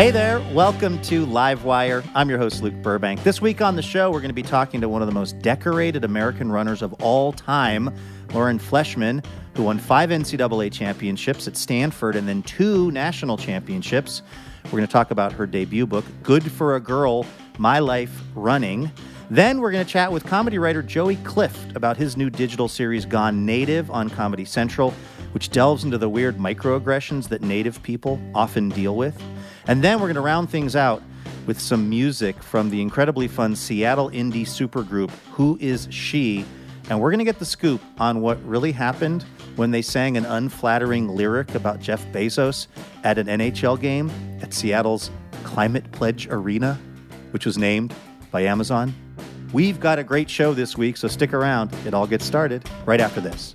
Hey there, welcome to Livewire. I'm your host, Luke Burbank. This week on the show, we're going to be talking to one of the most decorated American runners of all time, Lauren Fleshman, who won five NCAA championships at Stanford and then two national championships. We're going to talk about her debut book, Good for a Girl My Life Running. Then we're going to chat with comedy writer Joey Clift about his new digital series, Gone Native, on Comedy Central, which delves into the weird microaggressions that Native people often deal with. And then we're going to round things out with some music from the incredibly fun Seattle indie supergroup Who Is She? And we're going to get the scoop on what really happened when they sang an unflattering lyric about Jeff Bezos at an NHL game at Seattle's Climate Pledge Arena, which was named by Amazon. We've got a great show this week, so stick around. It all gets started right after this.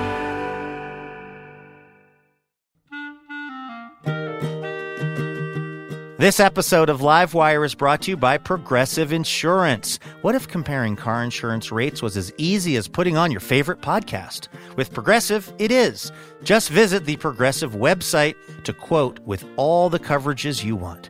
This episode of Livewire is brought to you by Progressive Insurance. What if comparing car insurance rates was as easy as putting on your favorite podcast? With Progressive, it is. Just visit the Progressive website to quote with all the coverages you want.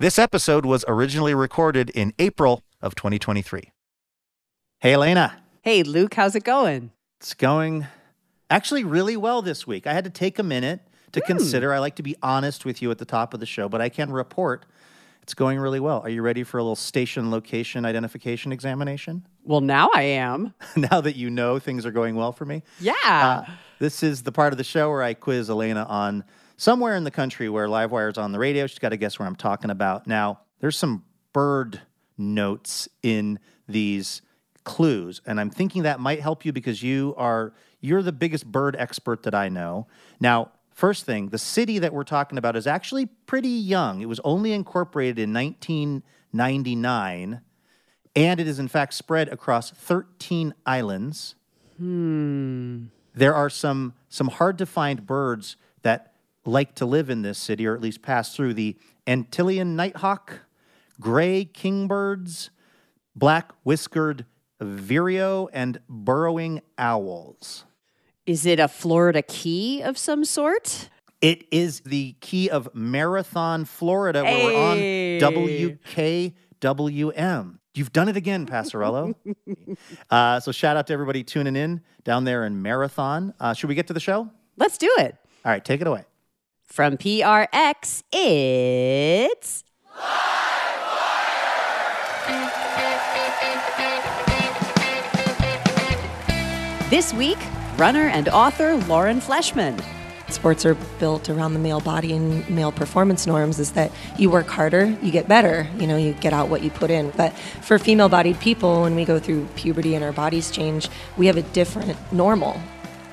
This episode was originally recorded in April of 2023. Hey, Elena. Hey, Luke, how's it going? It's going actually really well this week. I had to take a minute to consider. I like to be honest with you at the top of the show, but I can report it's going really well. Are you ready for a little station location identification examination? Well, now I am. now that you know things are going well for me? Yeah. Uh, this is the part of the show where I quiz Elena on somewhere in the country where Livewire's on the radio. She's got to guess where I'm talking about. Now, there's some bird notes in these clues, and I'm thinking that might help you because you are you're the biggest bird expert that I know. Now, first thing, the city that we're talking about is actually pretty young. It was only incorporated in 1999, and it is in fact spread across 13 islands. Hmm. There are some some hard to find birds that like to live in this city, or at least pass through the Antillean nighthawk, gray kingbirds, black whiskered vireo, and burrowing owls. Is it a Florida key of some sort? It is the key of Marathon, Florida, where we're on WKWM. You've done it again, Passarello. uh, so shout out to everybody tuning in down there in Marathon. Uh, should we get to the show? Let's do it. All right, take it away. From PRX, it's. This week, runner and author Lauren Fleshman. sports are built around the male body and male performance norms is that you work harder, you get better, you know, you get out what you put in. But for female bodied people, when we go through puberty and our bodies change, we have a different normal.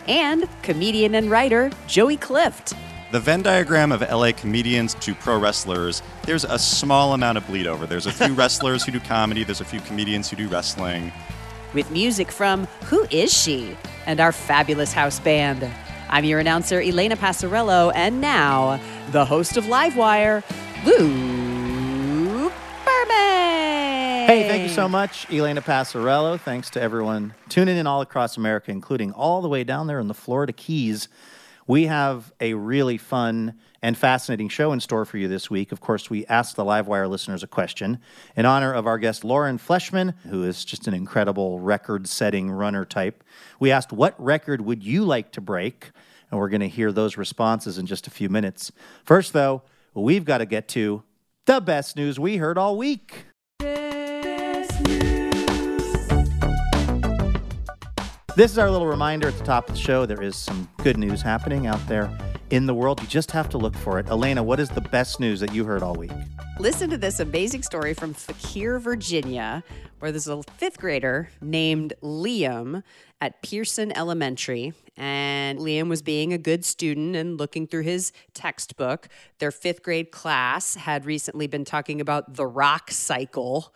And comedian and writer Joey Clift. The Venn diagram of LA comedians to pro wrestlers, there's a small amount of bleed over. There's a few wrestlers who do comedy, there's a few comedians who do wrestling. with music from Who Is She? and our fabulous house band. I'm your announcer, Elena Passarello, and now, the host of Livewire, Luke Burbank. Hey, thank you so much, Elena Passarello. Thanks to everyone tuning in all across America, including all the way down there in the Florida Keys. We have a really fun and fascinating show in store for you this week. Of course, we asked the Livewire listeners a question in honor of our guest Lauren Fleshman, who is just an incredible record setting runner type. We asked, What record would you like to break? And we're going to hear those responses in just a few minutes. First, though, we've got to get to The best news we heard all week. This is our little reminder at the top of the show. There is some good news happening out there in the world. You just have to look for it. Elena, what is the best news that you heard all week? Listen to this amazing story from Fauquier, Virginia, where there's a fifth grader named Liam at Pearson Elementary. And Liam was being a good student and looking through his textbook. Their fifth grade class had recently been talking about the rock cycle.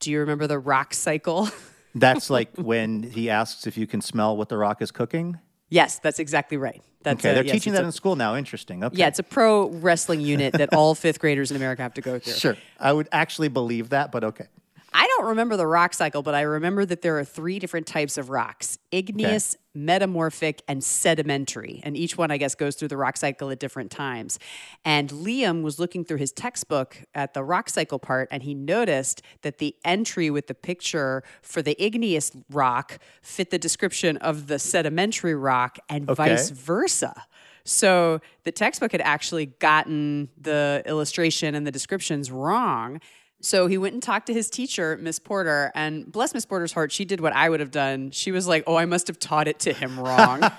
Do you remember the rock cycle? That's like when he asks if you can smell what the rock is cooking. yes, that's exactly right. That's Okay, a- they're yes, teaching that a- in school now. Interesting. Okay. Yeah, it's a pro wrestling unit that all fifth graders in America have to go through. sure. I would actually believe that, but okay. I don't remember the rock cycle, but I remember that there are three different types of rocks igneous, metamorphic, and sedimentary. And each one, I guess, goes through the rock cycle at different times. And Liam was looking through his textbook at the rock cycle part, and he noticed that the entry with the picture for the igneous rock fit the description of the sedimentary rock and Okay. vice versa. So the textbook had actually gotten the illustration and the descriptions wrong. So he went and talked to his teacher, Miss Porter, and bless Miss Porter's heart, she did what I would have done. She was like, "Oh, I must have taught it to him wrong."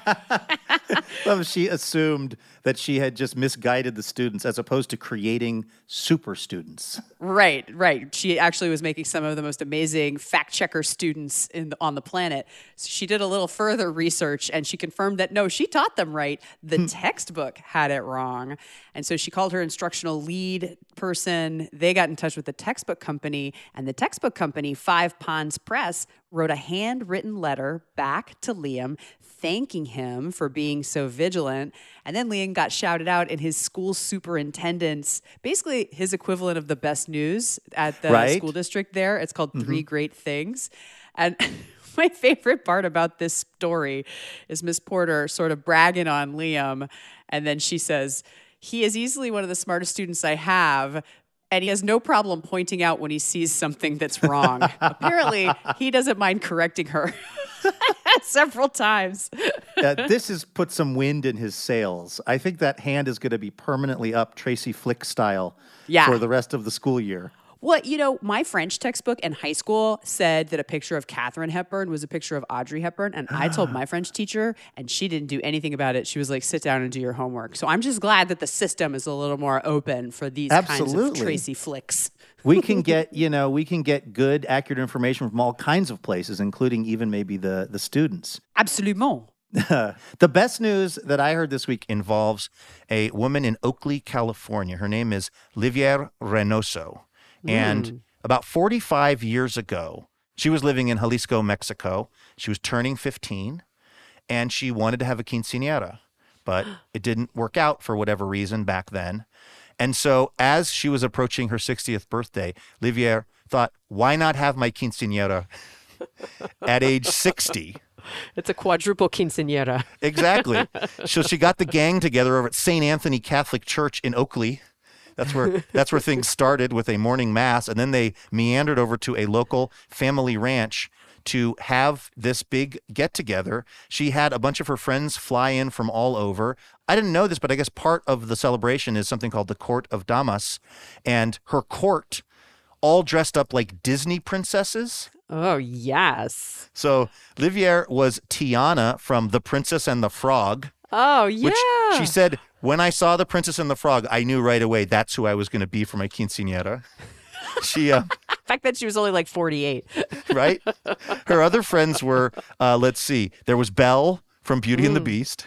Well, she assumed that she had just misguided the students as opposed to creating super students. right, right. She actually was making some of the most amazing fact checker students in the, on the planet. So she did a little further research and she confirmed that no, she taught them right. The hmm. textbook had it wrong. And so she called her instructional lead person. They got in touch with the textbook company, and the textbook company, Five Ponds Press, wrote a handwritten letter back to Liam thanking him for being so vigilant. And then Liam got shouted out in his school superintendent's, basically his equivalent of the best news at the Right. school district there. It's called mm-hmm. Three Great Things. And my favorite part about this story is Miss Porter sort of bragging on Liam. And then she says, He is easily one of the smartest students I have. And he has no problem pointing out when he sees something that's wrong. Apparently, he doesn't mind correcting her several times. Uh, this has put some wind in his sails. I think that hand is going to be permanently up Tracy Flick style Yeah. for the rest of the school year. Well, you know, my French textbook in high school said that a picture of Katharine Hepburn was a picture of Audrey Hepburn. And I told my French teacher, and she didn't do anything about it. She was like, sit down and do your homework. So I'm just glad that the system is a little more open for these kinds of Absolutely. Tracy flicks. We can get, you know, we can get good, accurate information from all kinds of places, including even maybe the the students. Absolument. The best news that I heard this week involves a woman in Oakley, California. Her name is Livier Reynoso. And hmm. about 45 years ago, she was living in Jalisco, Mexico. She was turning 15 and she wanted to have a quinceanera, but it didn't work out for whatever reason back then. And so, as she was approaching her 60th birthday, Livier thought, why not have my quinceanera at age 60? It's a quadruple quinceanera. Exactly. so she got the gang together over at St. Anthony Catholic Church in Oakley. That's where that's where things started with a morning mass, and then they meandered over to a local family ranch to have this big get together. She had a bunch of her friends fly in from all over. I didn't know this, but I guess part of the celebration is something called the Court of Damas, and her court all dressed up like Disney princesses. Oh, yes. So Livier was Tiana from The Princess and the Frog. Oh, yeah. She said, when I saw the Princess and the Frog, I knew right away that's who I was going to be for my quinceanera. she, uh, the fact that she was only like 48. right? Her other friends were, uh, let's see, there was Belle from Beauty and the Beast.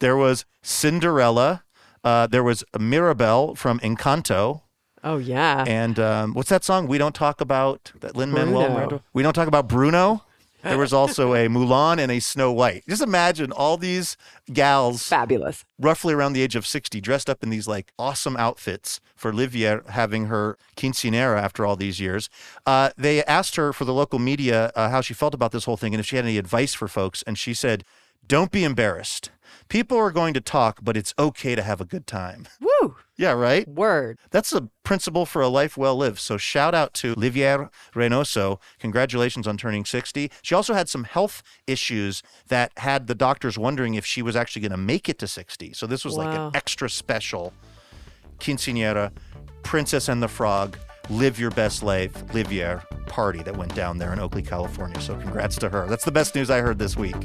There was Cinderella. Uh, there was Mirabel from Encanto. Oh, yeah. And um, what's that song? We don't talk about that Lin Manuel. We don't talk about Bruno. There was also a Mulan and a Snow White. Just imagine all these gals Fabulous. roughly around the age of 60 dressed up in these like awesome outfits for Livia having her quinceanera after all these years. Uh, they asked her for the local media uh, how she felt about this whole thing and if she had any advice for folks. And she said, don't be embarrassed. People are going to talk, but it's okay to have a good time. Woo. Yeah, right? Word. That's a principle for a life well lived. So shout out to Livier Reynoso. Congratulations on turning 60. She also had some health issues that had the doctors wondering if she was actually going to make it to 60. So this was like an extra special quinceanera Princess and the Frog, Live Your Best Life, Livier party that went down there in Oakley, California. So congrats to her. That's the best news I heard this week.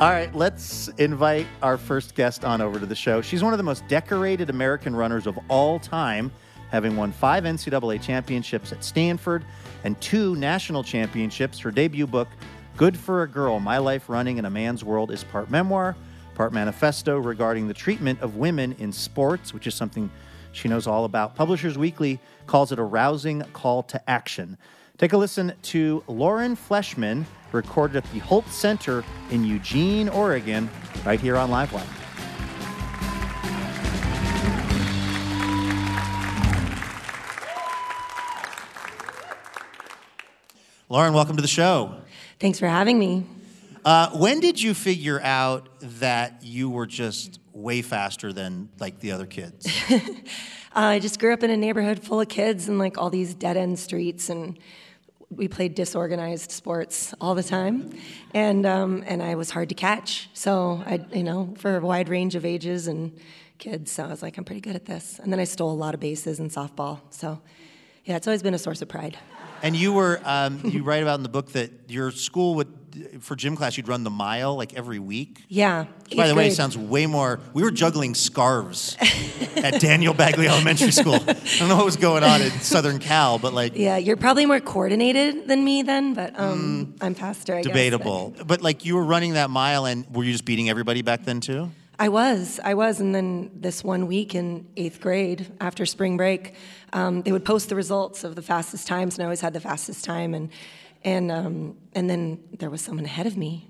All right, let's invite our first guest on over to the show. She's one of the most decorated American runners of all time, having won five NCAA championships at Stanford and two national championships. Her debut book, Good for a Girl My Life Running in a Man's World, is part memoir, part manifesto regarding the treatment of women in sports, which is something she knows all about. Publishers Weekly calls it a rousing call to action. Take a listen to Lauren Fleshman, recorded at the Hult Center in Eugene, Oregon, right here on Live Livewire. Lauren, welcome to the show. Thanks for having me. Uh, when did you figure out that you were just way faster than like the other kids? Uh, I just grew up in a neighborhood full of kids and like all these dead end streets, and we played disorganized sports all the time, and um, and I was hard to catch. So I, you know, for a wide range of ages and kids, so I was like, I'm pretty good at this. And then I stole a lot of bases in softball. So yeah, it's always been a source of pride. And you were, um, you write about in the book that your school would, for gym class, you'd run the mile like every week. Yeah. By the way, it sounds way more. We were juggling scarves at Daniel Bagley Elementary School. I don't know what was going on in Southern Cal, but like Yeah, you're probably more coordinated than me then, but um, I'm faster. I guess, but- debatable. But like you were running that mile, and were you just beating everybody back then too? I was, I was, and then this one week in eighth grade after spring break, um, they would post the results of the fastest times, and I always had the fastest time, and and um, and then there was someone ahead of me,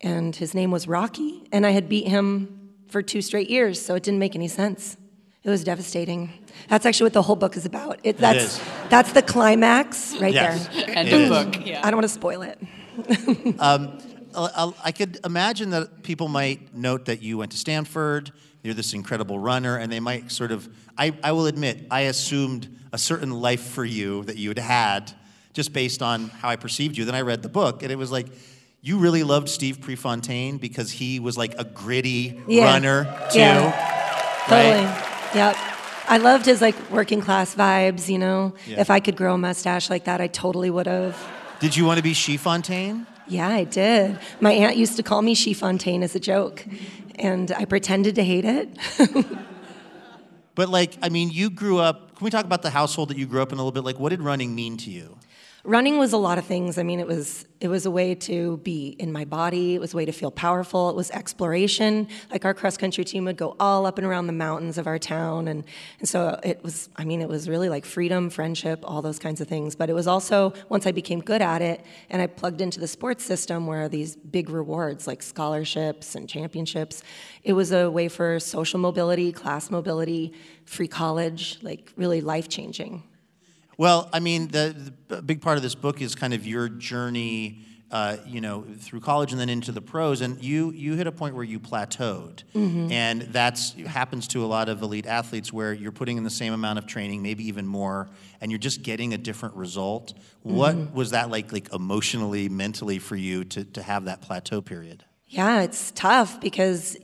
and his name was Rocky, and I had beat him for two straight years, so it didn't make any sense. It was devastating. That's actually what the whole book is about. It, that's is. that's the climax right Yes. there. End It of book. Yeah. I don't want to spoil it. I- I could imagine that people might note that you went to Stanford, you're this incredible runner, and they might sort of, I, I will admit, I assumed a certain life for you that you had had just based on how I perceived you. Then I read the book, and it was like, you really loved Steve Prefontaine because he was like a gritty Yeah. runner, too. Yeah. Totally. Right? Yep. I loved his like working class vibes, you know. Yeah. If I could grow a mustache like that, I totally would have. Did you want to be She Fontaine? Yeah, I did. My aunt used to call me She Fontaine as a joke, and I pretended to hate it. But like, I mean, you grew up, can we talk about the household that you grew up in a little bit? Like, what did running mean to you? Running was a lot of things. I mean, it was it was a way to be in my body. It was a way to feel powerful. It was exploration. Like our cross country team would go all up and around the mountains of our town, and and so it was. I mean, it was really like freedom, friendship, all those kinds of things. But it was also once I became good at it, and I plugged into the sports system where these big rewards like scholarships and championships. It was a way for social mobility, class mobility, free college, like really life changing. Well, I mean, the, the big part of this book is kind of your journey, uh, you know, through college and then into the pros. And you you hit a point where you plateaued, and that's happens to a lot of elite athletes where you're putting in the same amount of training, maybe even more, and you're just getting a different result. What was that like, like emotionally, mentally for you to to have that plateau period? Yeah, it's tough because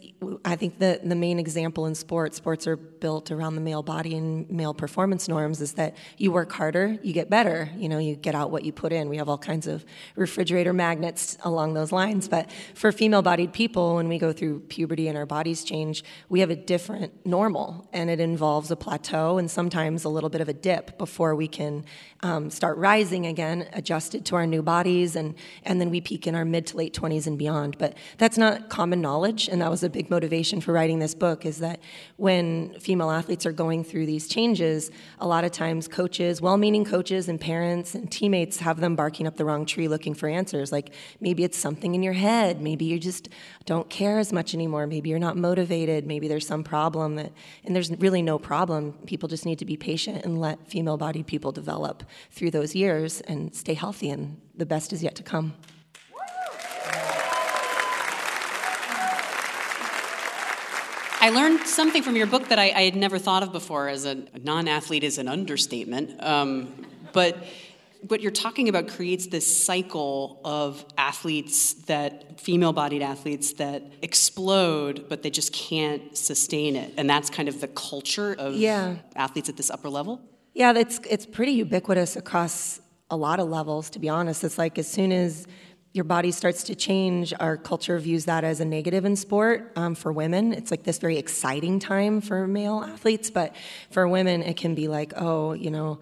I think the, the main example in sports, sports are built around the male body and male performance norms, is that you work harder, you get better. You know, you get out what you put in. We have all kinds of refrigerator magnets along those lines. But for female bodied people, when we go through puberty and our bodies change, we have a different normal, and it involves a plateau and sometimes a little bit of a dip before we can um, start rising again, adjusted to our new bodies, and, and then we peak in our mid to late 20s and beyond. But that's not common knowledge, and that was a big motivation for writing this book is that when female athletes are going through these changes, a lot of times coaches, well meaning coaches and parents and teammates have them barking up the wrong tree looking for answers. Like maybe it's something in your head, maybe you just don't care as much anymore, maybe you're not motivated, maybe there's some problem that, and there's really no problem. People just need to be patient and let female bodied people develop through those years and stay healthy, and the best is yet to come. I learned something from your book that I, I had never thought of before. As a non-athlete, is an understatement. Um, but what you're talking about creates this cycle of athletes that female bodied athletes that explode but they just can't sustain it and that's kind of the culture of Yeah. athletes at this upper level Yeah, it's it's pretty ubiquitous across a lot of levels. To be honest, it's like as soon as your body starts to change, our culture views that as a negative in sport. Um, for women, it's like this very exciting time for male athletes, but for women, it can be like, oh, you know,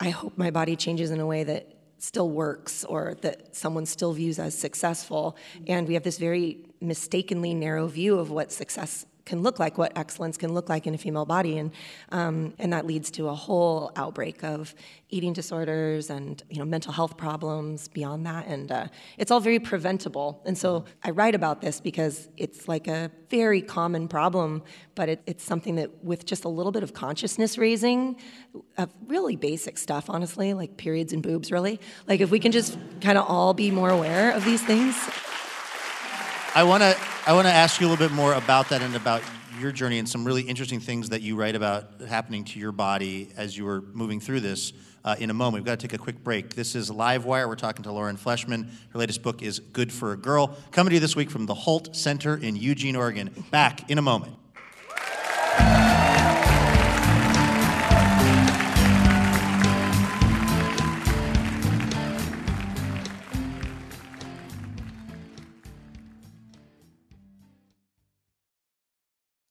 I hope my body changes in a way that still works or that someone still views as successful. And we have this very mistakenly narrow view of what success can look like, what excellence can look like in a female body, and um, and that leads to a whole outbreak of eating disorders and you know mental health problems beyond that, and uh, it's all very preventable. And so I write about this because it's like a very common problem, but it, it's something that with just a little bit of consciousness raising, of really basic stuff, honestly, like periods and boobs, really. Like if we can just kind of all be more aware of these things. I want to I want to ask you a little bit more about that and about your journey and some really interesting things that you write about happening to your body as you were moving through this uh, in a moment. We've got to take a quick break. This is Live Wire. We're talking to Lauren Fleshman. Her latest book is Good for a Girl. Coming to you this week from the Hult Center in Eugene, Oregon. Back in a moment.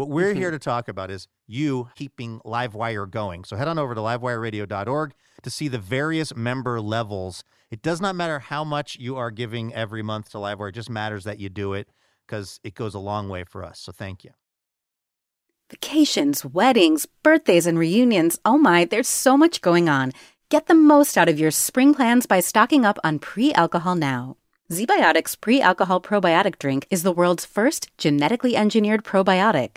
What we're here mm-hmm. to talk about is you keeping Livewire going. So head on over to livewireradio.org to see the various member levels. It does not matter how much you are giving every month to Livewire, it just matters that you do it because it goes a long way for us. So thank you. Vacations, weddings, birthdays, and reunions. Oh my, there's so much going on. Get the most out of your spring plans by stocking up on pre alcohol now. ZBiotics pre alcohol probiotic drink is the world's first genetically engineered probiotic.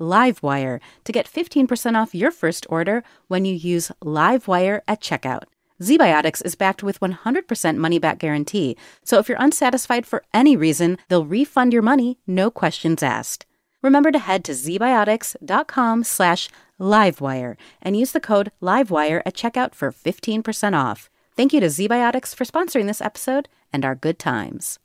livewire to get 15% off your first order when you use livewire at checkout. ZBiotics is backed with 100% money back guarantee, so if you're unsatisfied for any reason, they'll refund your money, no questions asked. Remember to head to zbiotics.com slash livewire and use the code livewire at checkout for 15% off. Thank you to ZBiotics for sponsoring this episode and our good times.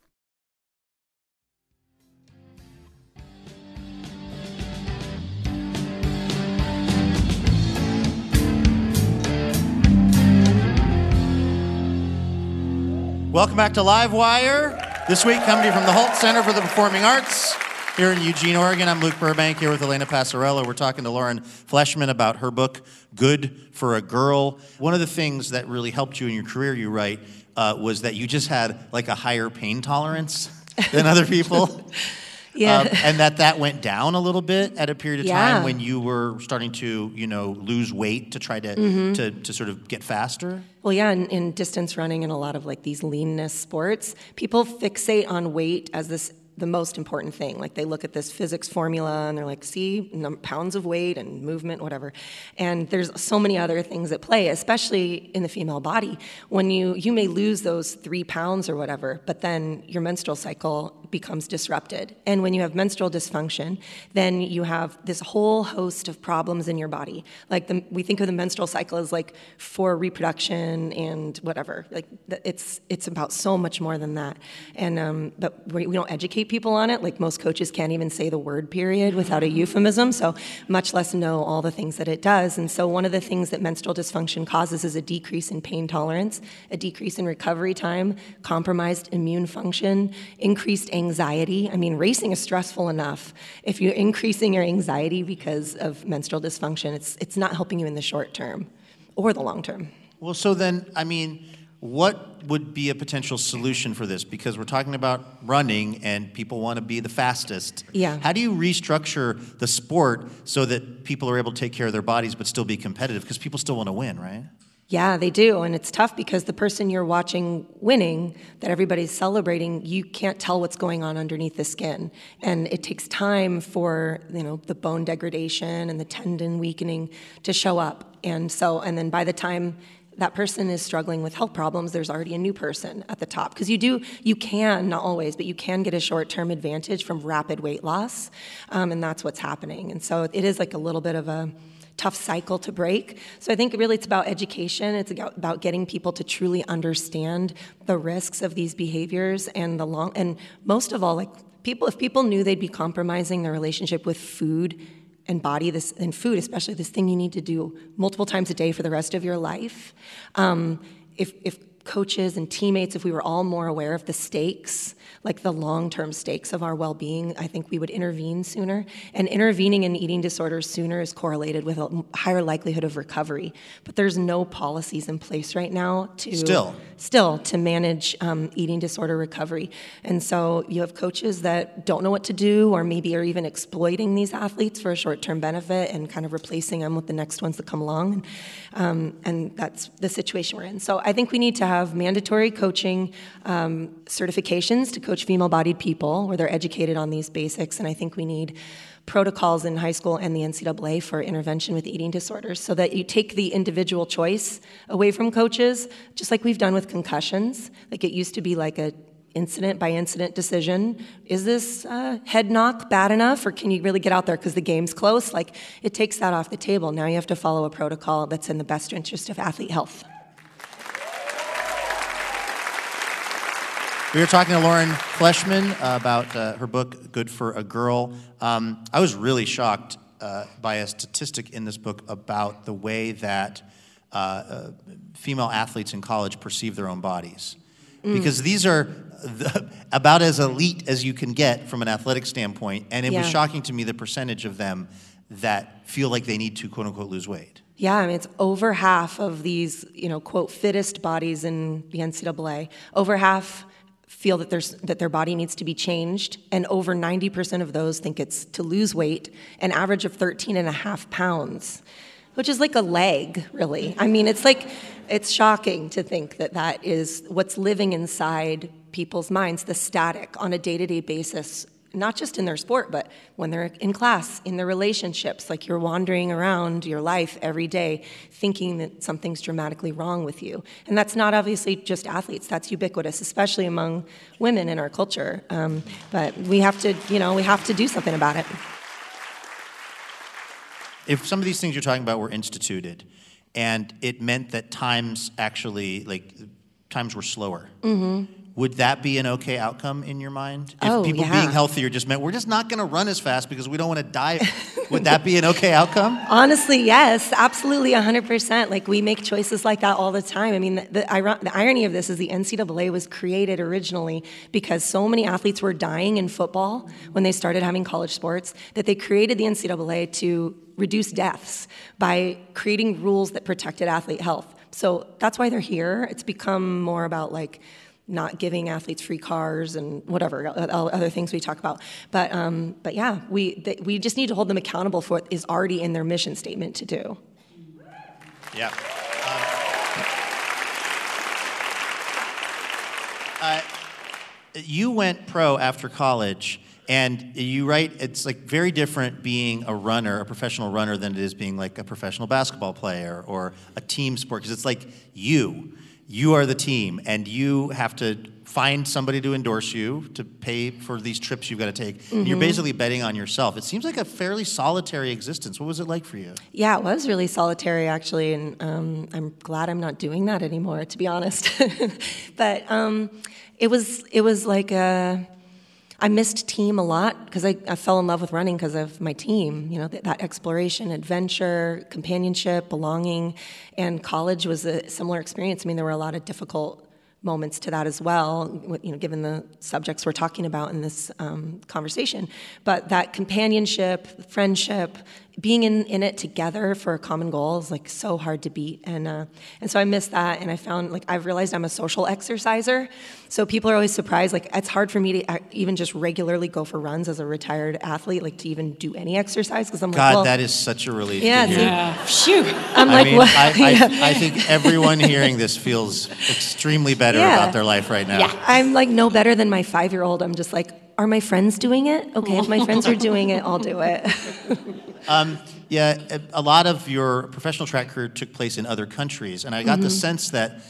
Welcome back to Livewire. This week, coming to you from the Hult Center for the Performing Arts here in Eugene, Oregon. I'm Luke Burbank here with Elena Passarello. We're talking to Lauren Fleshman about her book, Good for a Girl. One of the things that really helped you in your career, you write, uh, was that you just had like a higher pain tolerance than other people. Yeah. Um, and that that went down a little bit at a period of Yeah. time when you were starting to, you know, lose weight to try to Mhm. to, to sort of get faster. Well, yeah, in, in distance running and a lot of like these leanness sports, people fixate on weight as this the most important thing. Like they look at this physics formula and they're like, see, num- pounds of weight and movement, whatever. And there's so many other things at play, especially in the female body. When you you may lose those three pounds or whatever, but then your menstrual cycle becomes disrupted. And when you have menstrual dysfunction, then you have this whole host of problems in your body. Like the, we think of the menstrual cycle as like for reproduction and whatever. Like it's it's about so much more than that. And um, but we, we don't educate people on it. Like most coaches can't even say the word period without a mm-hmm. euphemism. So much less know all the things that it does. And so one of the things that menstrual dysfunction causes is a decrease in pain tolerance, a decrease in recovery time, compromised immune function, increased anxiety. I mean, racing is stressful enough. If you're increasing your anxiety because of menstrual dysfunction, it's it's not helping you in the short term or the long term. Well, so then, I mean, what would be a potential solution for this? Because we're talking about running and people want to be the fastest. Yeah. How do you restructure the sport so that people are able to take care of their bodies but still be competitive? Because people still want to win, right? Yeah, they do. And it's tough because the person you're watching winning, that everybody's celebrating, you can't tell what's going on underneath the skin. And it takes time for, you know, the bone degradation and the tendon weakening to show up. And so, and then by the time that person is struggling with health problems, there's already a new person at the top. Because you do, you can, not always, but you can get a short term advantage from rapid weight loss. Um, and that's what's happening. And so it is like a little bit of a, tough cycle to break. So I think really it's about education. It's about about getting people to truly understand the risks of these behaviors and the long and most of all, like people if people knew they'd be compromising their relationship with food and body this and food, especially this thing you need to do multiple times a day for the rest of your life. Um, if if coaches and teammates, if we were all more aware of the stakes, like the long term stakes of our well being, I think we would intervene sooner. And intervening in eating disorders sooner is correlated with a higher likelihood of recovery. But there's no policies in place right now to Still. still to manage um, eating disorder recovery. And so you have coaches that don't know what to do, or maybe are even exploiting these athletes for a short term benefit and kind of replacing them with the next ones that come along. Um, and that's the situation we're in. So I think we need to have mandatory coaching um, certifications to coach female bodied people where they're educated on these basics. And I think we need protocols in high school and the NCAA for intervention with eating disorders so that you take the individual choice away from coaches, just like we've done with concussions. Like it used to be like a incident by incident decision. Is this uh, head knock bad enough, or can you really get out there because the game's close? Like it takes that off the table. Now you have to follow a protocol that's in the best interest of athlete health. We were talking to Lauren Fleshman uh, about uh, her book, Good for a Girl. Um, I was really shocked uh, by a statistic in this book about the way that uh, uh, female athletes in college perceive their own bodies. Mm. Because these are the, about as elite as you can get from an athletic standpoint. And it was shocking to me the percentage of them that feel like they need to, quote unquote, lose weight. Yeah, I mean, it's over half of these, you know, quote, fittest bodies in the NCAA. Over half feel that, there's, that their body needs to be changed, and over 90% of those think it's to lose weight, an average of 13 and a half pounds, which is like a leg, really. I mean, it's like, it's shocking to think that that is what's living inside people's minds, the static on a day to day basis not just in their sport, but when they're in class, in their relationships. Like you're wandering around your life every day thinking that something's dramatically wrong with you. And that's not obviously just athletes, that's ubiquitous, especially among women in our culture. Um, but we have to, you know, we have to do something about it. if some of these things you're talking about were instituted and it meant that times actually like times were slower hmm would that be an okay outcome in your mind if Oh, people yeah. being healthier just meant we're just not going to run as fast because we don't want to die would that be an okay outcome Honestly, yes, absolutely, 100%. Like, we make choices like that all the time. I mean, the, the, the irony of this is the NCAA was created originally because so many athletes were dying in football when they started having college sports that they created the NCAA to reduce deaths by creating rules that protected athlete health. So that's why they're here. It's become more about like, not giving athletes free cars and whatever other things we talk about. But um, but yeah, we we just need to hold them accountable for what is already in their mission statement to do. Yeah. Um, uh, you went pro after college. And you write, it's like very different being a runner, a professional runner, than it is being like a professional basketball player or a team sport. Because it's like you, you are the team, and you have to find somebody to endorse you to pay for these trips you've got to take. Mm-hmm. you're basically betting on yourself. It seems like a fairly solitary existence. What was it like for you? Yeah, it was really solitary actually, and um, I'm glad I'm not doing that anymore, to be honest. but um, it was it was like a I missed team a lot because I, I, fell in love with running because of my team. You know, that, that, exploration, adventure, companionship, belonging. And college was a similar experience. I mean, there were a lot of difficult moments to that as well, you know, given the subjects we're talking about in this um, conversation. But that companionship, friendship, being in, in it together for a common goal is like so hard to beat. And, uh, and so I miss that. And I found like I've realized I'm a social exerciser. So people are always surprised. Like it's hard for me to uh, even just regularly go for runs as a retired athlete, like to even do any exercise because I'm God, like, well, that is such a relief. Yeah, yeah. shoot. I'm I like, mean, what? I, yeah. I, I, think everyone hearing this feels extremely better Yeah. about their life right now. Yeah, I'm like no better than my five year old. I'm just like, are my friends doing it? Okay, if my friends are doing it, I'll do it. Um, yeah, a- lot of your professional track career took place in other countries, and I got the Mm-hmm. sense that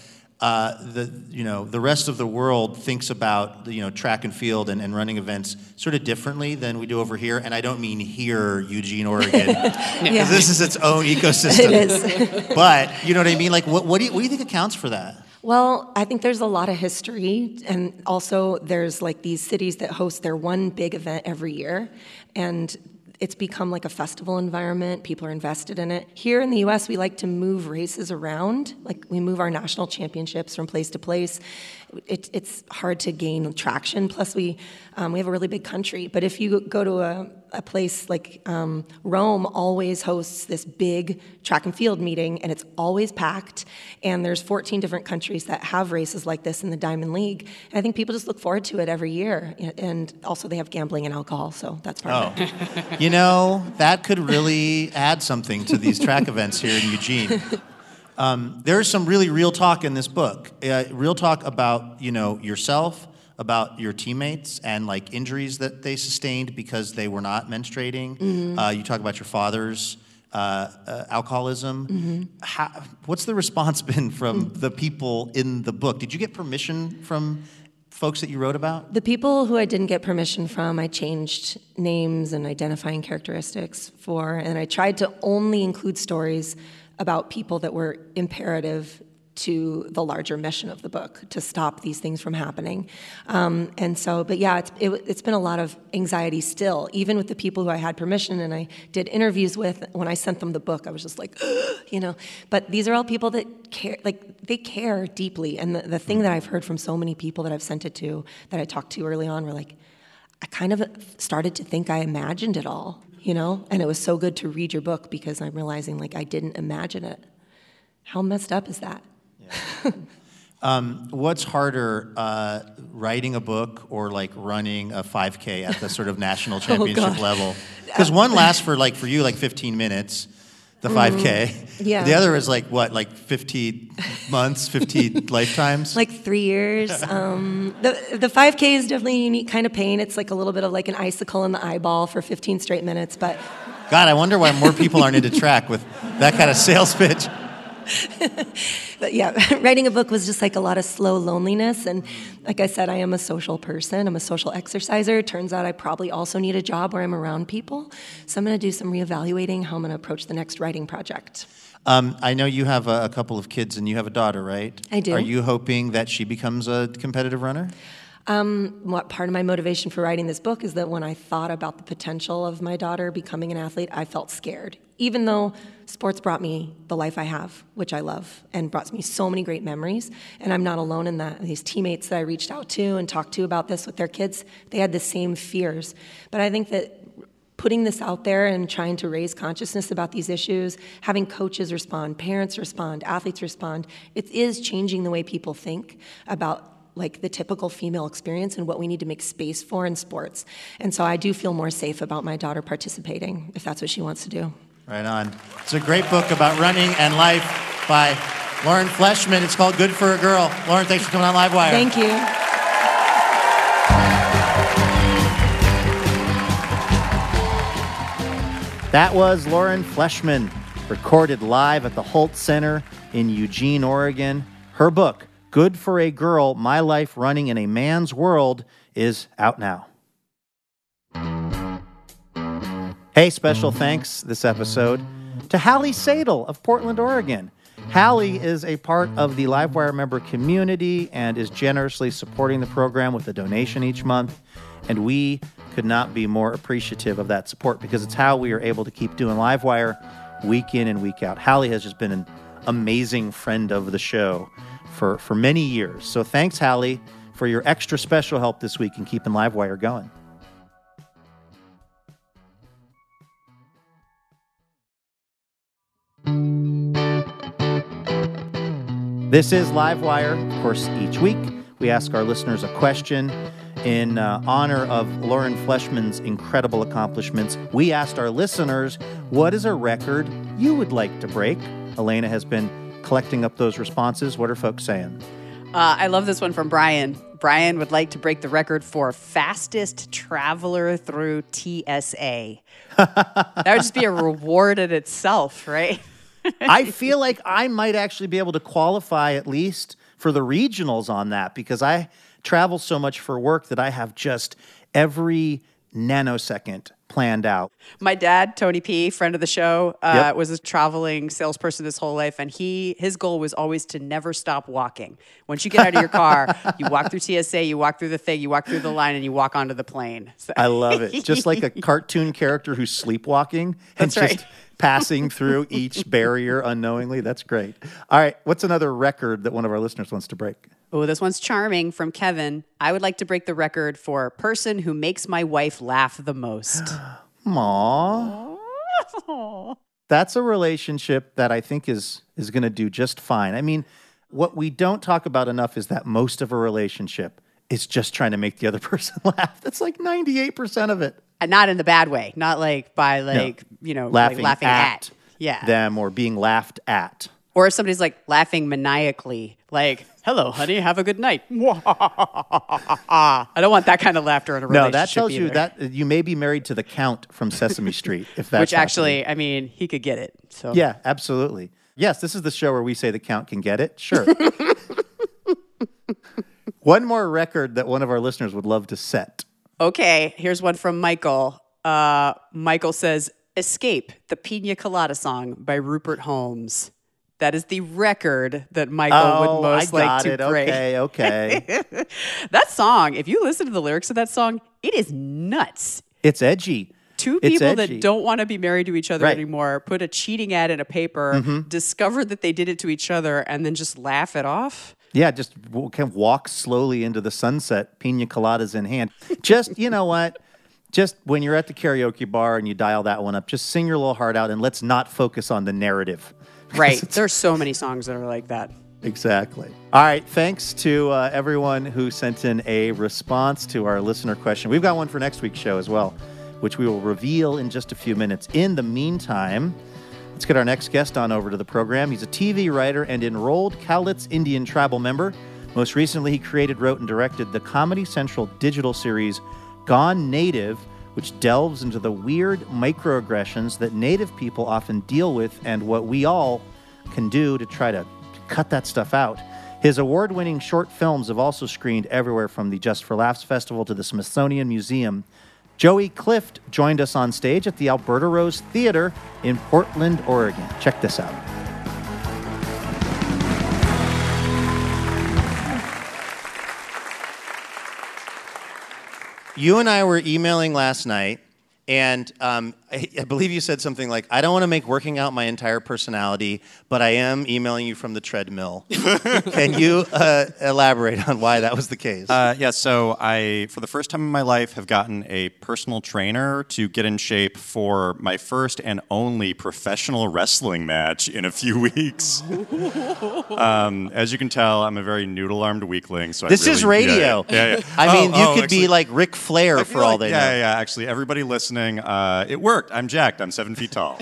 uh, the you know the rest of the world thinks about you know track and field and, and running events sort of differently than we do over here. And I don't mean here, Eugene, Oregon, because Yeah. this is its own ecosystem. it is. But you know what I mean? Like, what, what do you what do you think accounts for that? Well, I think there's a lot of history, and also there's like these cities that host their one big event every year, and it's become like a festival environment. People are invested in it. Here in the US, we like to move races around. Like we move our national championships from place to place. It, it's hard to gain traction. Plus, we, um, we have a really big country. But if you go to a, a place like um, Rome, always hosts this big track and field meeting, and it's always packed. And there's 14 different countries that have races like this in the Diamond League. And I think people just look forward to it every year. And also, they have gambling and alcohol, so that's part of it. Oh, you know that could really add something to these track events here in Eugene. Um, there's some really real talk in this book. Uh, real talk about you know yourself, about your teammates, and like injuries that they sustained because they were not menstruating. Uh, you talk about your father's uh, uh, alcoholism. How, what's the response been from the people in the book? Did you get permission from folks that you wrote about? The people who I didn't get permission from, I changed names and identifying characteristics for, and I tried to only include stories about people that were imperative to the larger mission of the book to stop these things from happening. Um, and so, but yeah, it's, it, it's been a lot of anxiety still, even with the people who I had permission and I did interviews with. When I sent them the book, I was just like, you know. But these are all people that care, like they care deeply. And the, the thing that I've heard from so many people that I've sent it to, that I talked to early on, were like, I kind of started to think I imagined it all, you know? And it was so good to read your book because I'm realizing like I didn't imagine it. How messed up is that? Um, what's harder, uh, writing a book or like running a 5K at the sort of national championship God. level? Because one lasts for like for you like 15 minutes, the 5K. Yeah. The other is like what, like 15 months, 15 lifetimes. Like three years. Um, the the 5K is definitely a unique kind of pain. It's like a little bit of like an icicle in the eyeball for 15 straight minutes. But God, I wonder why more people aren't into track with that kind of sales pitch. but yeah, writing a book was just like a lot of slow loneliness. And like I said, I am a social person. I'm a social exerciser. Turns out I probably also need a job where I'm around people. So I'm going to do some reevaluating how I'm going to approach the next writing project. Um, I know you have a, a couple of kids and you have a daughter, right? I do. Are you hoping that she becomes a competitive runner? Um, what part of my motivation for writing this book is that when I thought about the potential of my daughter becoming an athlete, I felt scared. Even though sports brought me the life I have, which I love, and brought me so many great memories, and I'm not alone in that. These teammates that I reached out to and talked to about this with their kids, they had the same fears. But I think that putting this out there and trying to raise consciousness about these issues, having coaches respond, parents respond, athletes respond, it is changing the way people think about like the typical female experience and what we need to make space for in sports. And so I do feel more safe about my daughter participating if that's what she wants to do. Right on. It's a great book about running and life by Lauren Fleshman. It's called Good for a Girl. Lauren, thanks for coming on Livewire. Thank you. That was Lauren Fleshman, recorded live at the Hult Center in Eugene, Oregon. Her book, Good for a Girl My Life Running in a Man's World, is out now. Hey, special thanks this episode to Hallie Sadel of Portland, Oregon. Hallie is a part of the Livewire member community and is generously supporting the program with a donation each month. And we could not be more appreciative of that support because it's how we are able to keep doing Livewire week in and week out. Hallie has just been an amazing friend of the show for, for many years. So thanks, Hallie, for your extra special help this week in keeping Livewire going. This is Livewire. Of course, each week we ask our listeners a question in uh, honor of Lauren Fleshman's incredible accomplishments. We asked our listeners, what is a record you would like to break? Elena has been collecting up those responses. What are folks saying? Uh, I love this one from Brian. Brian would like to break the record for fastest traveler through TSA. that would just be a reward in itself, right? I feel like I might actually be able to qualify at least for the regionals on that because I travel so much for work that I have just every nanosecond planned out. My dad, Tony P, friend of the show, uh, Yep. was a traveling salesperson his whole life, and he his goal was always to never stop walking. Once you get out of your car, you walk through TSA, you walk through the thing, you walk through the line, and you walk onto the plane. So- I love it. Just like a cartoon character who's sleepwalking and That's right. just passing through each barrier unknowingly. That's great. All right, what's another record that one of our listeners wants to break? Oh, this one's charming from Kevin. I would like to break the record for person who makes my wife laugh the most. Aww. That's a relationship that I think is is going to do just fine. I mean, what we don't talk about enough is that most of a relationship is just trying to make the other person laugh. That's like 98% of it. And not in the bad way, not like by like, you know, like Laughing, laughing at, at. Yeah. them or being laughed at. Or if somebody's like laughing maniacally, like, hello, honey, have a good night. I don't want that kind of laughter in a relationship. No, that tells you that you may be married to the count from Sesame Street if that's Which happening. actually, I mean, he could get it. So Yeah, absolutely. Yes, this is the show where we say the count can get it. Sure. one more record that one of our listeners would love to set. Okay, here's one from Michael. Uh, Michael says, Escape, the Pina Colada song by Rupert Holmes. That is the record that Michael oh, would most I like to it. break. Okay, okay. That song, if you listen to the lyrics of that song, it is nuts. it's edgy. Two It's people edgy. that don't want to be married to each other Right. Mm-hmm. anymore put a cheating ad in a paper, discover that they did it to each other, and then just laugh it off. Yeah, just kind of walk slowly into the sunset, pina coladas in hand. Just, you know what? Just when you're at the karaoke bar and you dial that one up, just sing your little heart out and let's not focus on the narrative. Right. There's so many songs that are like that. Exactly. All right. Thanks to uh, everyone who sent in a response to our listener question. We've got one for next week's show as well, which we will reveal in just a few minutes. In the meantime, let's get our next guest on over to the program. He's a TV writer and enrolled Cowlitz Indian tribal member. Most recently, he created, wrote, and directed the Comedy Central digital series Gone Native, which delves into the weird microaggressions that Native people often deal with and what we all can do to try to cut that stuff out. His award winning short films have also screened everywhere from the Just for Laughs Festival to the Smithsonian Museum. Joey Clift joined us on stage at the Alberta Rose Theater in Portland, Oregon. Check this out. You and I were emailing last night, and um, I, I believe you said something like, "I don't want to make working out my entire personality, but I am emailing you from the treadmill." Can you uh, elaborate on why that was the case? Uh, yeah, so I, for the first time in my life, have gotten a personal trainer to get in shape for my first and only professional wrestling match in a few weeks. um, as you can tell, I'm a very noodle-armed weakling. So I this is radio. Yeah, yeah, yeah. I Oh, mean, you oh, could actually- be like Ric Flair for feel all like- they yeah, know. Yeah, yeah. Actually, everybody listening, uh, it worked. I'm jacked. I'm seven feet tall.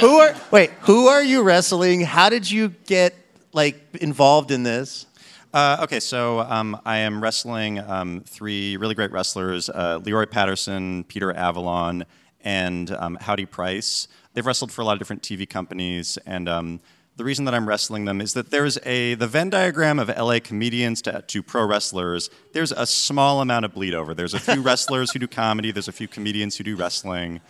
Who are wait? Who are you wrestling? How did you get like involved in this? Uh, okay, so um, I am wrestling um, three really great wrestlers uh, Leroy Patterson, Peter Avalon, and um, Howdy Price. They've wrestled for a lot of different TV companies, and um, the reason that I'm wrestling them is that there's a the Venn diagram of LA comedians to, to pro wrestlers. There's a small amount of bleed over. There's a few wrestlers who do comedy. There's a few comedians who do wrestling,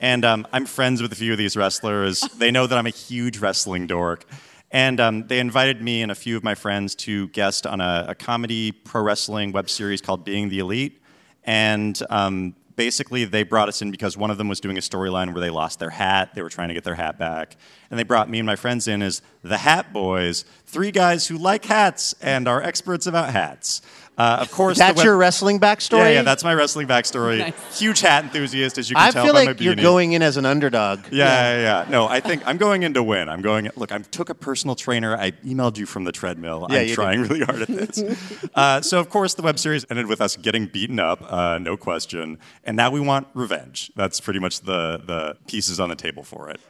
and um, I'm friends with a few of these wrestlers. They know that I'm a huge wrestling dork. And um, they invited me and a few of my friends to guest on a, a comedy pro wrestling web series called Being the Elite. And um, basically, they brought us in because one of them was doing a storyline where they lost their hat. They were trying to get their hat back. And they brought me and my friends in as the Hat Boys, three guys who like hats and are experts about hats. Uh, of course, That's web- your wrestling backstory. Yeah, yeah, that's my wrestling backstory. Huge hat enthusiast, as you can I tell feel by like my you're going in as an underdog. Yeah, yeah, yeah. No, I think I'm going in to win. I'm going. Look, I took a personal trainer. I emailed you from the treadmill. Yeah, I'm trying did. really hard at this. uh, so, of course, the web series ended with us getting beaten up, uh, no question. And now we want revenge. That's pretty much the the pieces on the table for it.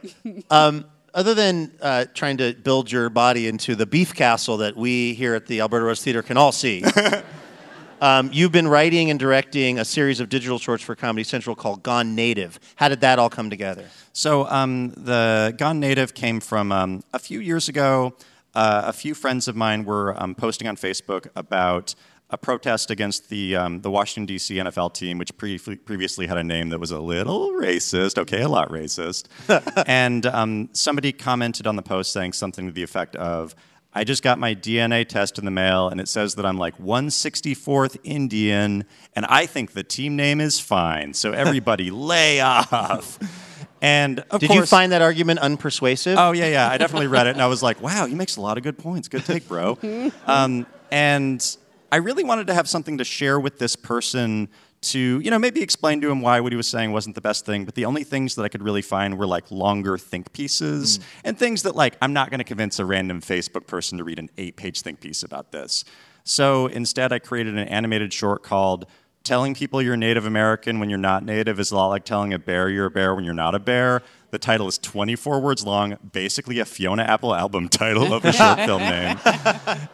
Um, other than uh, trying to build your body into the beef castle that we here at the Alberta Rose Theater can all see, um, you've been writing and directing a series of digital shorts for Comedy Central called Gone Native. How did that all come together? So um, the Gone Native came from um, a few years ago. Uh, a few friends of mine were um, posting on Facebook about a protest against the um, the Washington D.C. NFL team, which pre- previously had a name that was a little racist. Okay, a lot racist. and um, somebody commented on the post saying something to the effect of. I just got my DNA test in the mail, and it says that I'm like 164th Indian, and I think the team name is fine. So everybody, lay off. And of Did course, you find that argument unpersuasive? Oh yeah, yeah. I definitely read it, and I was like, "Wow, he makes a lot of good points. Good take, bro." um, and I really wanted to have something to share with this person to, you know, maybe explain to him why what he was saying wasn't the best thing. But the only things that I could really find were like longer think pieces hmm. and things that like I'm not going to convince a random Facebook person to read an eight-page think piece about this. So instead, I created an animated short called telling people you're Native American when you're not Native is a lot like telling a bear you're a bear when you're not a bear. The title is 24 words long, basically a Fiona Apple album title of a short film name.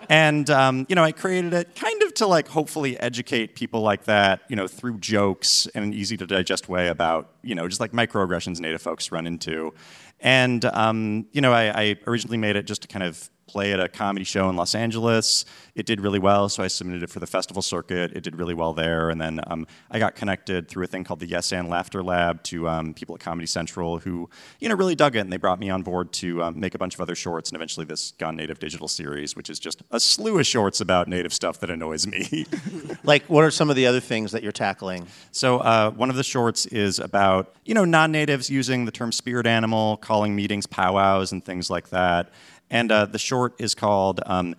And um, you know, I created it kind of to like hopefully educate people like that, you know, through jokes in an easy to digest way about you know just like microaggressions Native folks run into. And um, you know, I, I originally made it just to kind of play at a comedy show in Los Angeles. It did really well, so I submitted it for the festival circuit. It did really well there, and then um, I got connected through a thing called the Yes and Laughter Lab to um, people at Comedy Central who, you know, really dug it, and they brought me on board to um, make a bunch of other shorts, and eventually this Gone Native digital series, which is just a slew of shorts about Native stuff that annoys me. Like, what are some of the other things that you're tackling? So uh, one of the shorts is about you know non-natives using the term spirit animal, calling meetings powwows and things like that. And uh, the short is called um,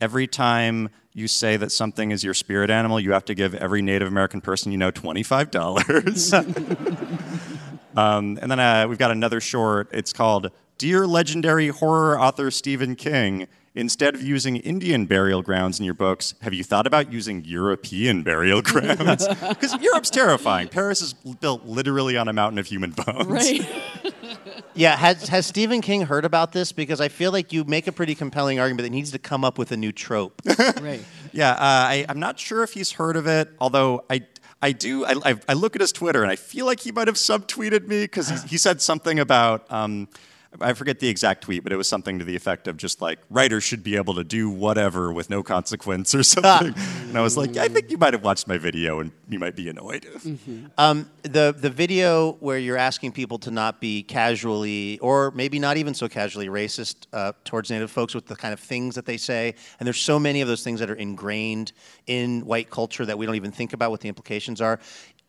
"Every time you say that something is your spirit animal, you have to give every Native American person you know twenty-five dollars." um, and then uh, we've got another short. It's called "Dear Legendary Horror Author Stephen King." Instead of using Indian burial grounds in your books, have you thought about using European burial grounds? Because Europe's terrifying. Paris is built literally on a mountain of human bones. Right. Yeah, has has Stephen King heard about this? Because I feel like you make a pretty compelling argument that he needs to come up with a new trope. right. Yeah, uh, I, I'm not sure if he's heard of it, although I. I do. I, I, I look at his Twitter and I feel like he might have subtweeted me because he, he said something about um, I forget the exact tweet, but it was something to the effect of just like writers should be able to do whatever with no consequence or something. and I was like, I think you might have watched my video and you might be annoyed. Um, the the video where you're asking people to not be casually, or maybe not even so casually, racist uh, towards Native folks with the kind of things that they say, and there's so many of those things that are ingrained in white culture that we don't even think about what the implications are.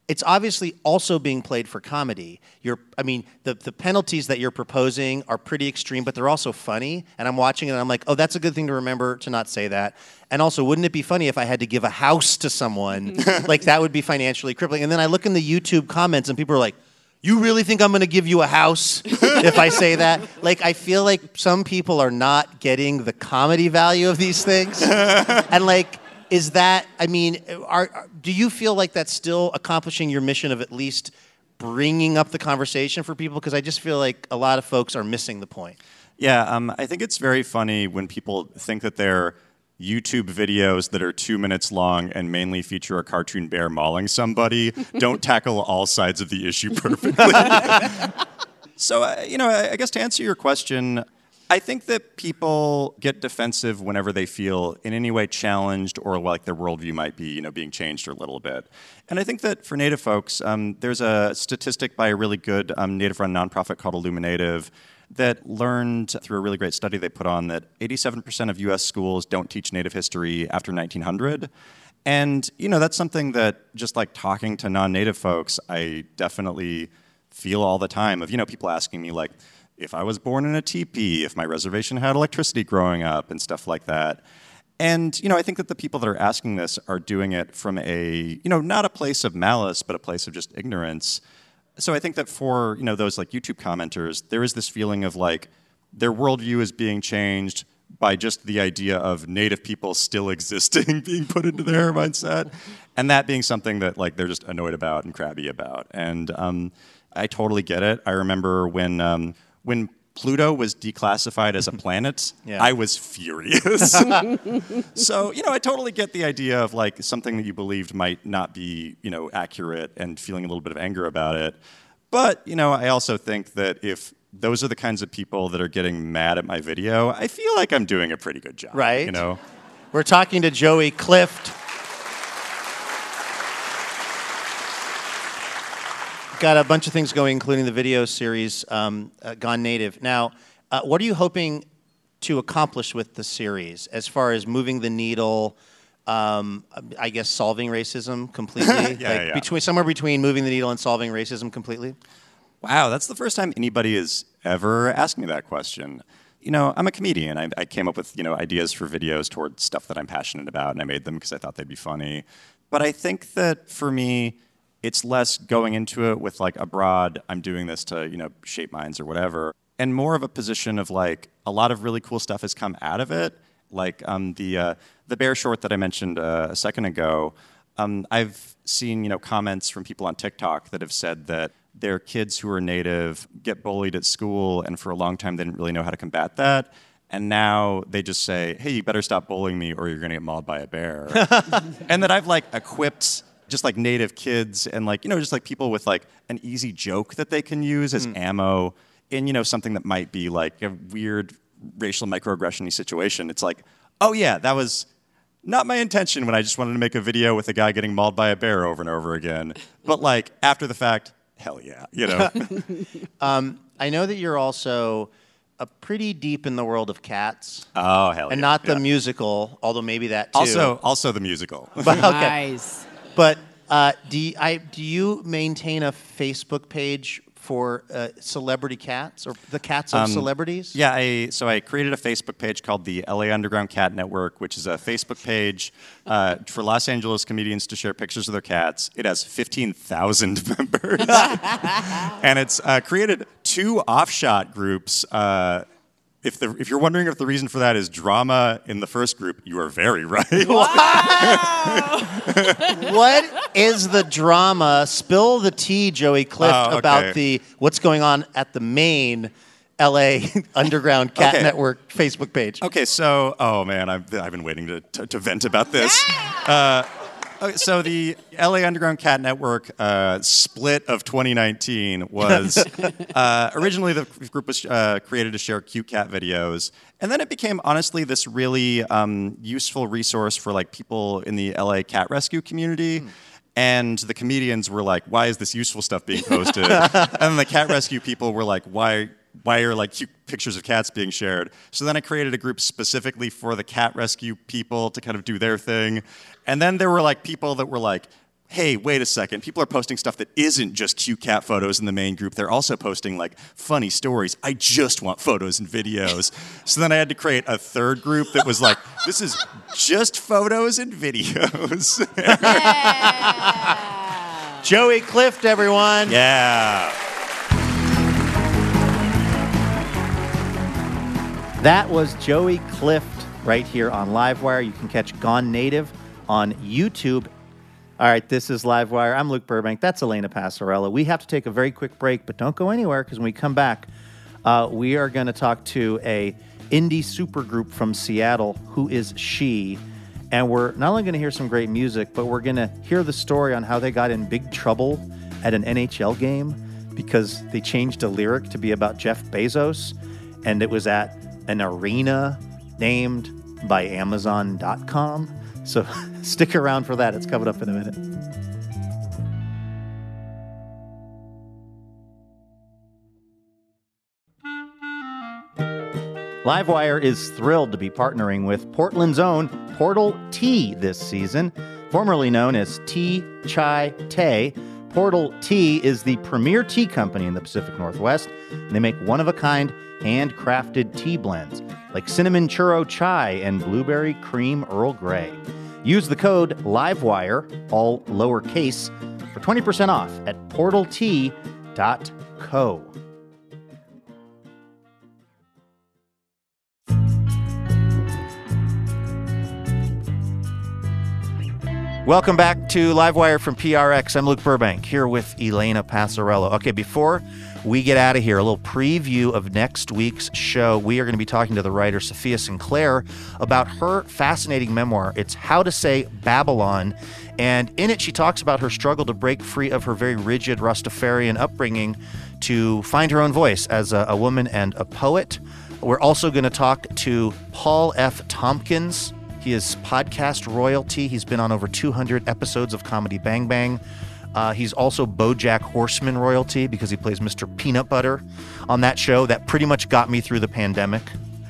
It's obviously also being played for comedy. You're, I mean, the, the penalties that you're proposing are pretty extreme, but they're also funny. And I'm watching it and I'm like, oh, that's a good thing to remember to not say that. And also, wouldn't it be funny if I had to give a house to someone? like, that would be financially crippling. And then I look in the YouTube comments and people are like, you really think I'm going to give you a house if I say that? Like, I feel like some people are not getting the comedy value of these things. and, like, is that, I mean, are, are- do you feel like that's still accomplishing your mission of at least bringing up the conversation for people? Because I just feel like a lot of folks are missing the point. Yeah, um, I think it's very funny when people think that their YouTube videos that are two minutes long and mainly feature a cartoon bear mauling somebody don't tackle all sides of the issue perfectly. so, uh, you know, I I guess to answer your question, I think that people get defensive whenever they feel in any way challenged or like their worldview might be, you know, being changed a little bit. And I think that for Native folks, um, there's a statistic by a really good um, Native-run nonprofit called Illuminative that learned through a really great study they put on that 87% of U.S. schools don't teach Native history after 1900. And you know that's something that just like talking to non-native folks, I definitely feel all the time. Of you know people asking me like, if I was born in a teepee, if my reservation had electricity growing up, and stuff like that. And you know I think that the people that are asking this are doing it from a you know not a place of malice, but a place of just ignorance. So I think that for you know those like YouTube commenters, there is this feeling of like their worldview is being changed by just the idea of native people still existing being put into their mindset, and that being something that like they're just annoyed about and crabby about. And um, I totally get it. I remember when um, when Pluto was declassified as a planet, Yeah. I was furious. so you know, I totally get the idea of like something that you believed might not be you know accurate and feeling a little bit of anger about it. But you know, I also think that if those are the kinds of people that are getting mad at my video, I feel like I'm doing a pretty good job. Right. You know. We're talking to Joey Clift. Got a bunch of things going, including the video series um, uh, Gone Native. Now, uh, what are you hoping to accomplish with the series as far as moving the needle? Um, I guess solving racism completely. Yeah, like yeah. Between somewhere between moving the needle and solving racism completely. Wow, that's the first time anybody has ever asked me that question. You know, I'm a comedian. I, I came up with you know ideas for videos toward stuff that I'm passionate about, and I made them because I thought they'd be funny. But I think that for me, it's less going into it with like a broad "I'm doing this to you know shape minds" or whatever, and more of a position of like a lot of really cool stuff has come out of it. Like um, the uh, the bear short that I mentioned uh, a second ago. Um, I've seen you know comments from people on TikTok that have said that their kids who are native get bullied at school, and for a long time they didn't really know how to combat that. And now they just say, "Hey, you better stop bullying me, or you're going to get mauled by a bear." and that I've like equipped just like native kids and like you know just like people with like an easy joke that they can use as ammo in you know something that might be like a weird racial microaggression situation. It's like, oh yeah, that was not my intention when I just wanted to make a video with a guy getting mauled by a bear over and over again. But like after the fact, hell yeah, you know. Um, I know that you're also uh, pretty deep in the world of cats. oh hell yeah. and yeah, not the yeah. musical, although maybe that too. Also, also the musical. But, okay. Nice. But uh, do you, I do you maintain a Facebook page for uh, celebrity cats or the cats of Um, celebrities? Yeah, I, so I created a Facebook page called the LA Underground Cat Network, which is a Facebook page uh, for Los Angeles comedians to share pictures of their cats. It has 15,000 members. and it's uh, created two offshot groups. If, the, if you're wondering if the reason for that is drama in the first group, you are very right. what is the drama? Spill the tea, Joey Clift, Oh, okay. about the what's going on at the main LA Underground Cat Okay. Network Facebook page. Okay, so oh man, I've, I've been waiting to, to, to vent about this. Uh, okay, so the LA Underground Cat Network uh, split of 2019 was uh, originally the group was uh, created to share cute cat videos, and then it became honestly this really um, useful resource for like people in the LA cat rescue community. And the comedians were like, "Why is this useful stuff being posted?" and the cat rescue people were like, "Why why are like cute pictures of cats being shared? So then I created a group specifically for the cat rescue people to kind of do their thing. And then there were like people that were like, hey, wait a second. People are posting stuff that isn't just cute cat photos in the main group. They're also posting like funny stories. I just want photos and videos. so then I had to create a third group that was like, this is just photos and videos. Joey Clift, everyone. yeah. That was Joey Clift right here on Livewire. You can catch Gone Native on YouTube. All right, this is Livewire. I'm Luke Burbank. That's Elena Passarello. We have to take a very quick break, but don't go anywhere because when we come back, uh, we are going to talk to a indie supergroup from Seattle who is She, and we're not only going to hear some great music, but we're going to hear the story on how they got in big trouble at an NHL game because they changed a lyric to be about Jeff Bezos, and it was at an arena named by Amazon.com. So stick around for that. It's coming up in a minute. Livewire is thrilled to be partnering with Portland's own Portal Tea this season, formerly known as Tea Chai Té. Portal Tea is the premier tea company in the Pacific Northwest, they make one of a kind handcrafted tea blends like cinnamon churro chai and blueberry cream Earl Grey. Use the code LIVEWIRE, all lowercase, for 20% off at portaltea.co. Welcome back to Livewire from PRX. I'm Luke Burbank here with Elena Passarello. Okay, before we get out of here, a little preview of next week's show. We are going to be talking to the writer Safiya Sinclair about her fascinating memoir. It's How to Say Babylon. And in it, she talks about her struggle to break free of her very rigid Rastafarian upbringing to find her own voice as a, a woman and a poet. We're also going to talk to Paul F. Tompkins. He is podcast royalty. He's been on over 200 episodes of Comedy Bang Bang. Uh, he's also Bojack Horseman royalty because he plays Mr. Peanut Butter on that show. That pretty much got me through the pandemic.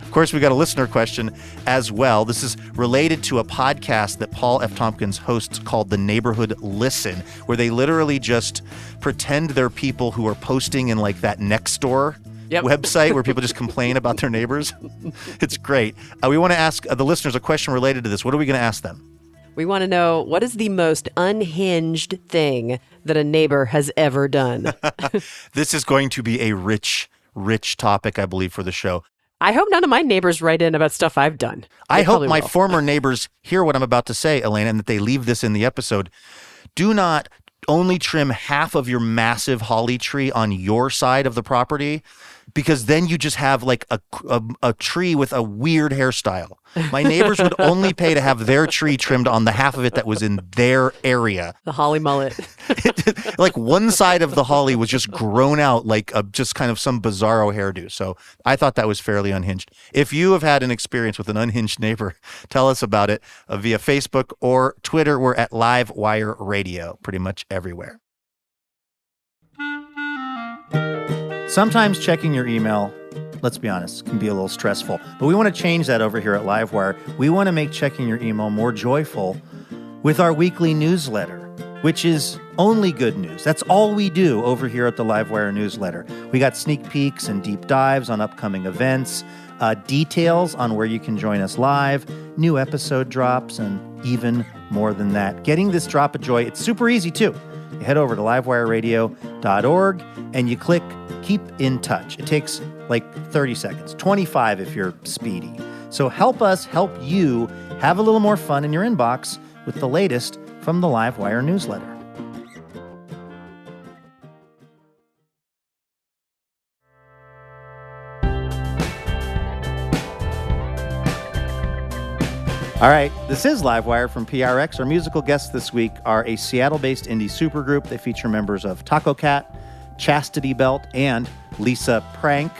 Of course, we got a listener question as well. This is related to a podcast that Paul F. Tompkins hosts called The Neighborhood Listen, where they literally just pretend they're people who are posting in like that next door Yep. website where people just complain about their neighbors. It's great. Uh, we want to ask uh, the listeners a question related to this. What are we going to ask them? We want to know what is the most unhinged thing that a neighbor has ever done. This is going to be a rich, rich topic, I believe, for the show. I hope none of my neighbors write in about stuff I've done. I hope my will. former neighbors hear what I'm about to say, Elena, and that they leave this in the episode. Do not only trim half of your massive holly tree on your side of the property because then you just have like a, a, a tree with a weird hairstyle. My neighbors would only pay to have their tree trimmed on the half of it that was in their area. the holly mullet. like one side of the holly was just grown out like a, just kind of some bizarro hairdo. So I thought that was fairly unhinged. If you have had an experience with an unhinged neighbor, tell us about it uh, via Facebook or Twitter. We're at Live Wire Radio, pretty much everywhere. Sometimes checking your email, let's be honest, can be a little stressful. But we want to change that over here at Livewire. We want to make checking your email more joyful with our weekly newsletter, which is only good news. That's all we do over here at the Livewire newsletter. We got sneak peeks and deep dives on upcoming events, uh, details on where you can join us live, new episode drops, and even more than that. Getting this drop of joy, it's super easy too. Head over to livewireradio.org and you click keep in touch. It takes like 30 seconds, 25 if you're speedy. So help us help you have a little more fun in your inbox with the latest from the Livewire newsletter. All right, this is Livewire from PRX. Our musical guests this week are a Seattle based indie supergroup. They feature members of Tacocat, Chastity Belt, and Lisa Prank.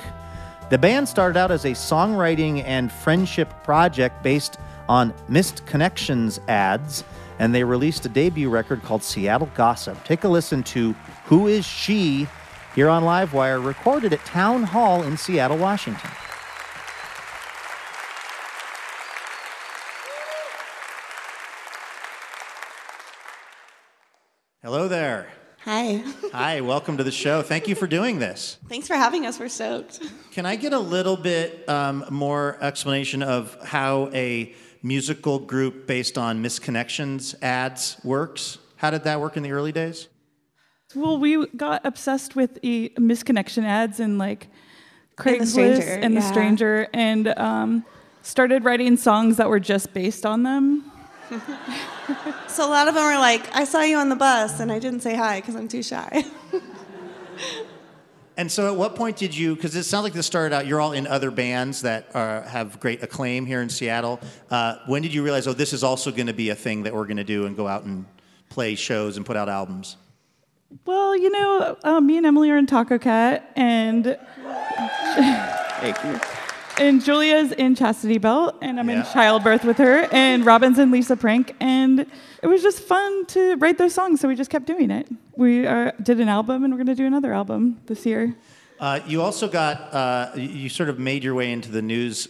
The band started out as a songwriting and friendship project based on missed connections ads, and they released a debut record called Seattle Gossip. Take a listen to Who Is She here on Livewire, recorded at Town Hall in Seattle, Washington. Hello there. Hi. Hi, welcome to the show. Thank you for doing this. Thanks for having us. We're stoked. Can I get a little bit um, more explanation of how a musical group based on misconnections ads works? How did that work in the early days? Well, we got obsessed with e- misconnection ads and like And The Craigslist Stranger, and The yeah. Stranger, and um, started writing songs that were just based on them. So a lot of them are like, I saw you on the bus and I didn't say hi because I'm too shy. And so, at what point did you? Because it sounds like this started out. You're all in other bands that are, have great acclaim here in Seattle. Uh, when did you realize, oh, this is also going to be a thing that we're going to do and go out and play shows and put out albums? Well, you know, uh, me and Emily are in Tacocat, and and Julia's in Chastity Belt, and I'm Yeah. in Childbirth with her, and Robin's in Lisa Prank, and it was just fun to write those songs, so we just kept doing it. We uh, did an album, and we're going to do another album this year. Uh, you also got, uh, you- sort of made your way into the news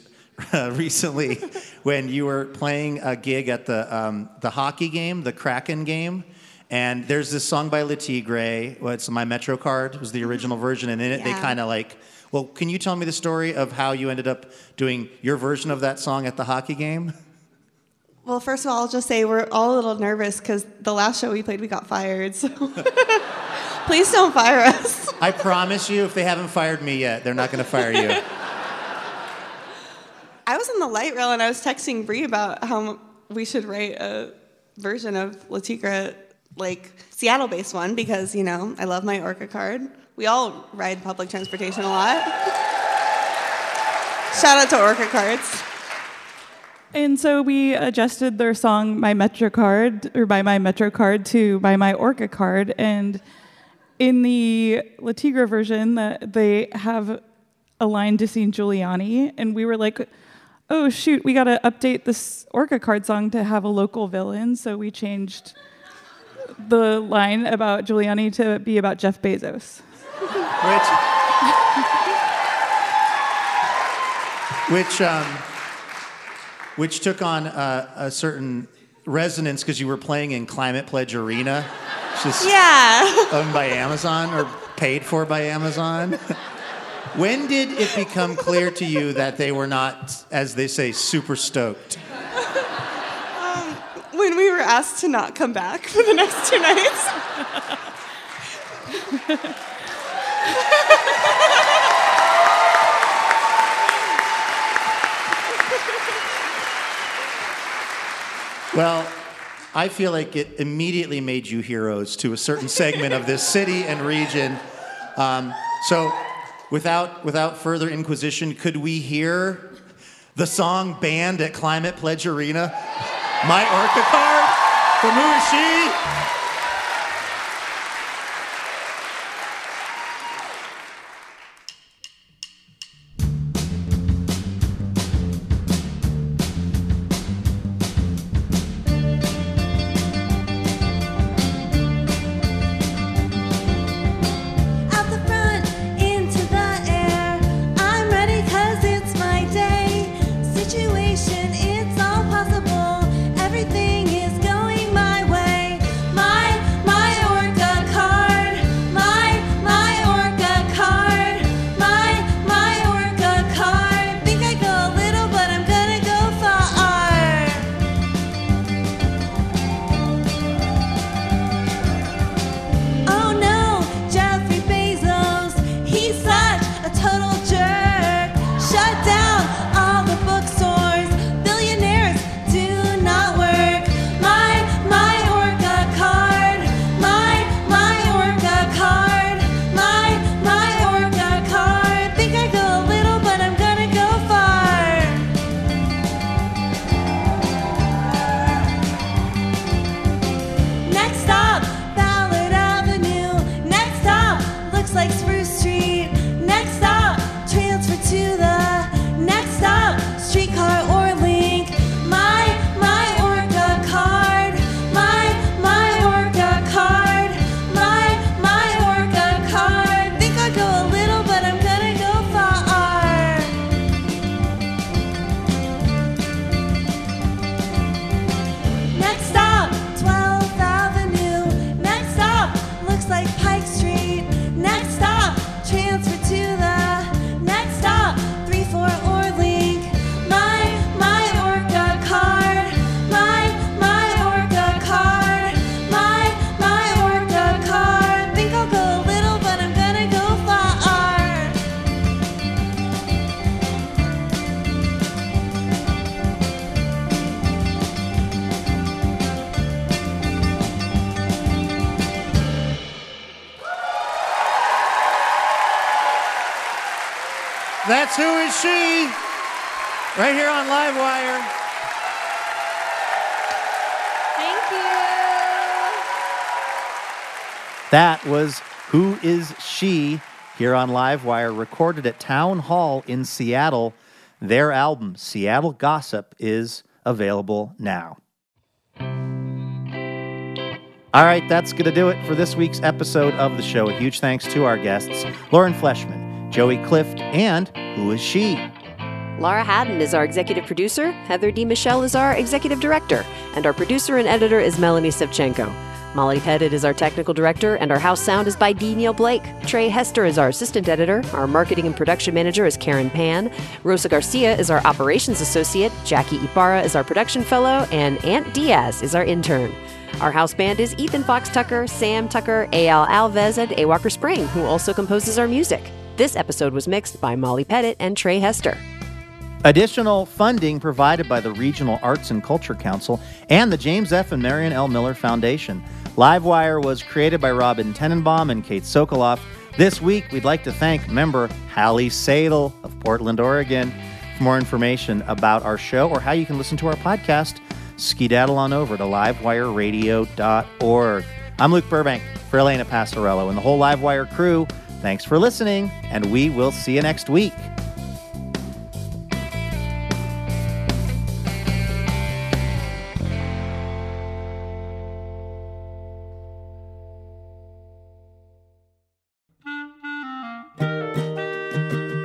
uh, recently when you were playing a gig at the, um, the hockey game, the Kraken game. And there's this song by Le Tigre, well, it's My Metro Card, was the original version. And in it, they kind of like, well, can you tell me the story of how you ended up doing your version of that song at the hockey game? well, first of all, I'll just say we're all a little nervous because the last show we played, we got fired. So please don't fire us. I promise you, if they haven't fired me yet, they're not going to fire you. I was in the light rail and I was texting Bree about how we should write a version of Le Tigre, like Seattle based one, because, you know, I love my Orca card. We all ride public transportation a lot. Shout out to Orca cards. And so we adjusted their song "My Metro Card" or "By My Metro Card" to "By My Orca Card," and in the Le Tigre version, they have a line to sing Giuliani, and we were like, "Oh shoot, we got to update this Orca Card song to have a local villain," so we changed the line about Giuliani to be about Jeff Bezos. Which um, which took on uh, a certain resonance because you were playing in Climate Pledge Arena, which is Yeah. owned by Amazon or paid for by Amazon. when did it become clear to you that they were not, as they say, super stoked? When we were asked to not come back for the next two nights. Well, I feel like it immediately made you heroes to a certain segment of this city and region. Um, so, without without further inquisition, could we hear the song banned at Climate Pledge Arena? My Orca card from Who Right here on Livewire. Thank you. That was Who Is She here on Livewire, recorded at Town Hall in Seattle. Their album, Seattle Gossip, is available now. All right, that's going to do it for this week's episode of the show. A huge thanks to our guests, Lauren Fleshman, Joey Clift, and Who Is She? Laura Haddon is our executive producer, Heather D. Michelle is our executive director, and our producer and editor is Melanie Sevchenko. Molly Pettit is our technical director, and our house sound is by D. Neil Blake. Trey Hester is our assistant editor. Our marketing and production manager is Karen Pan. Rosa Garcia is our operations associate. Jackie Ibarra is our production fellow, and Aunt Diaz is our intern. Our house band is Ethan Fox Tucker, Sam Tucker, A.L. Alves, and A. Walker Spring, who also composes our music. This episode was mixed by Molly Pettit and Trey Hester. Additional funding provided by the Regional Arts and Culture Council and the James F. and Marion L. Miller Foundation. Livewire was created by Robin Tenenbaum and Kate Sokoloff. This week, we'd like to thank member Hallie Sadel of Portland, Oregon. For more information about our show or how you can listen to our podcast, skedaddle on over to livewireradio.org. I'm Luke Burbank for Elena Passarello and the whole Livewire crew. Thanks for listening, and we will see you next week.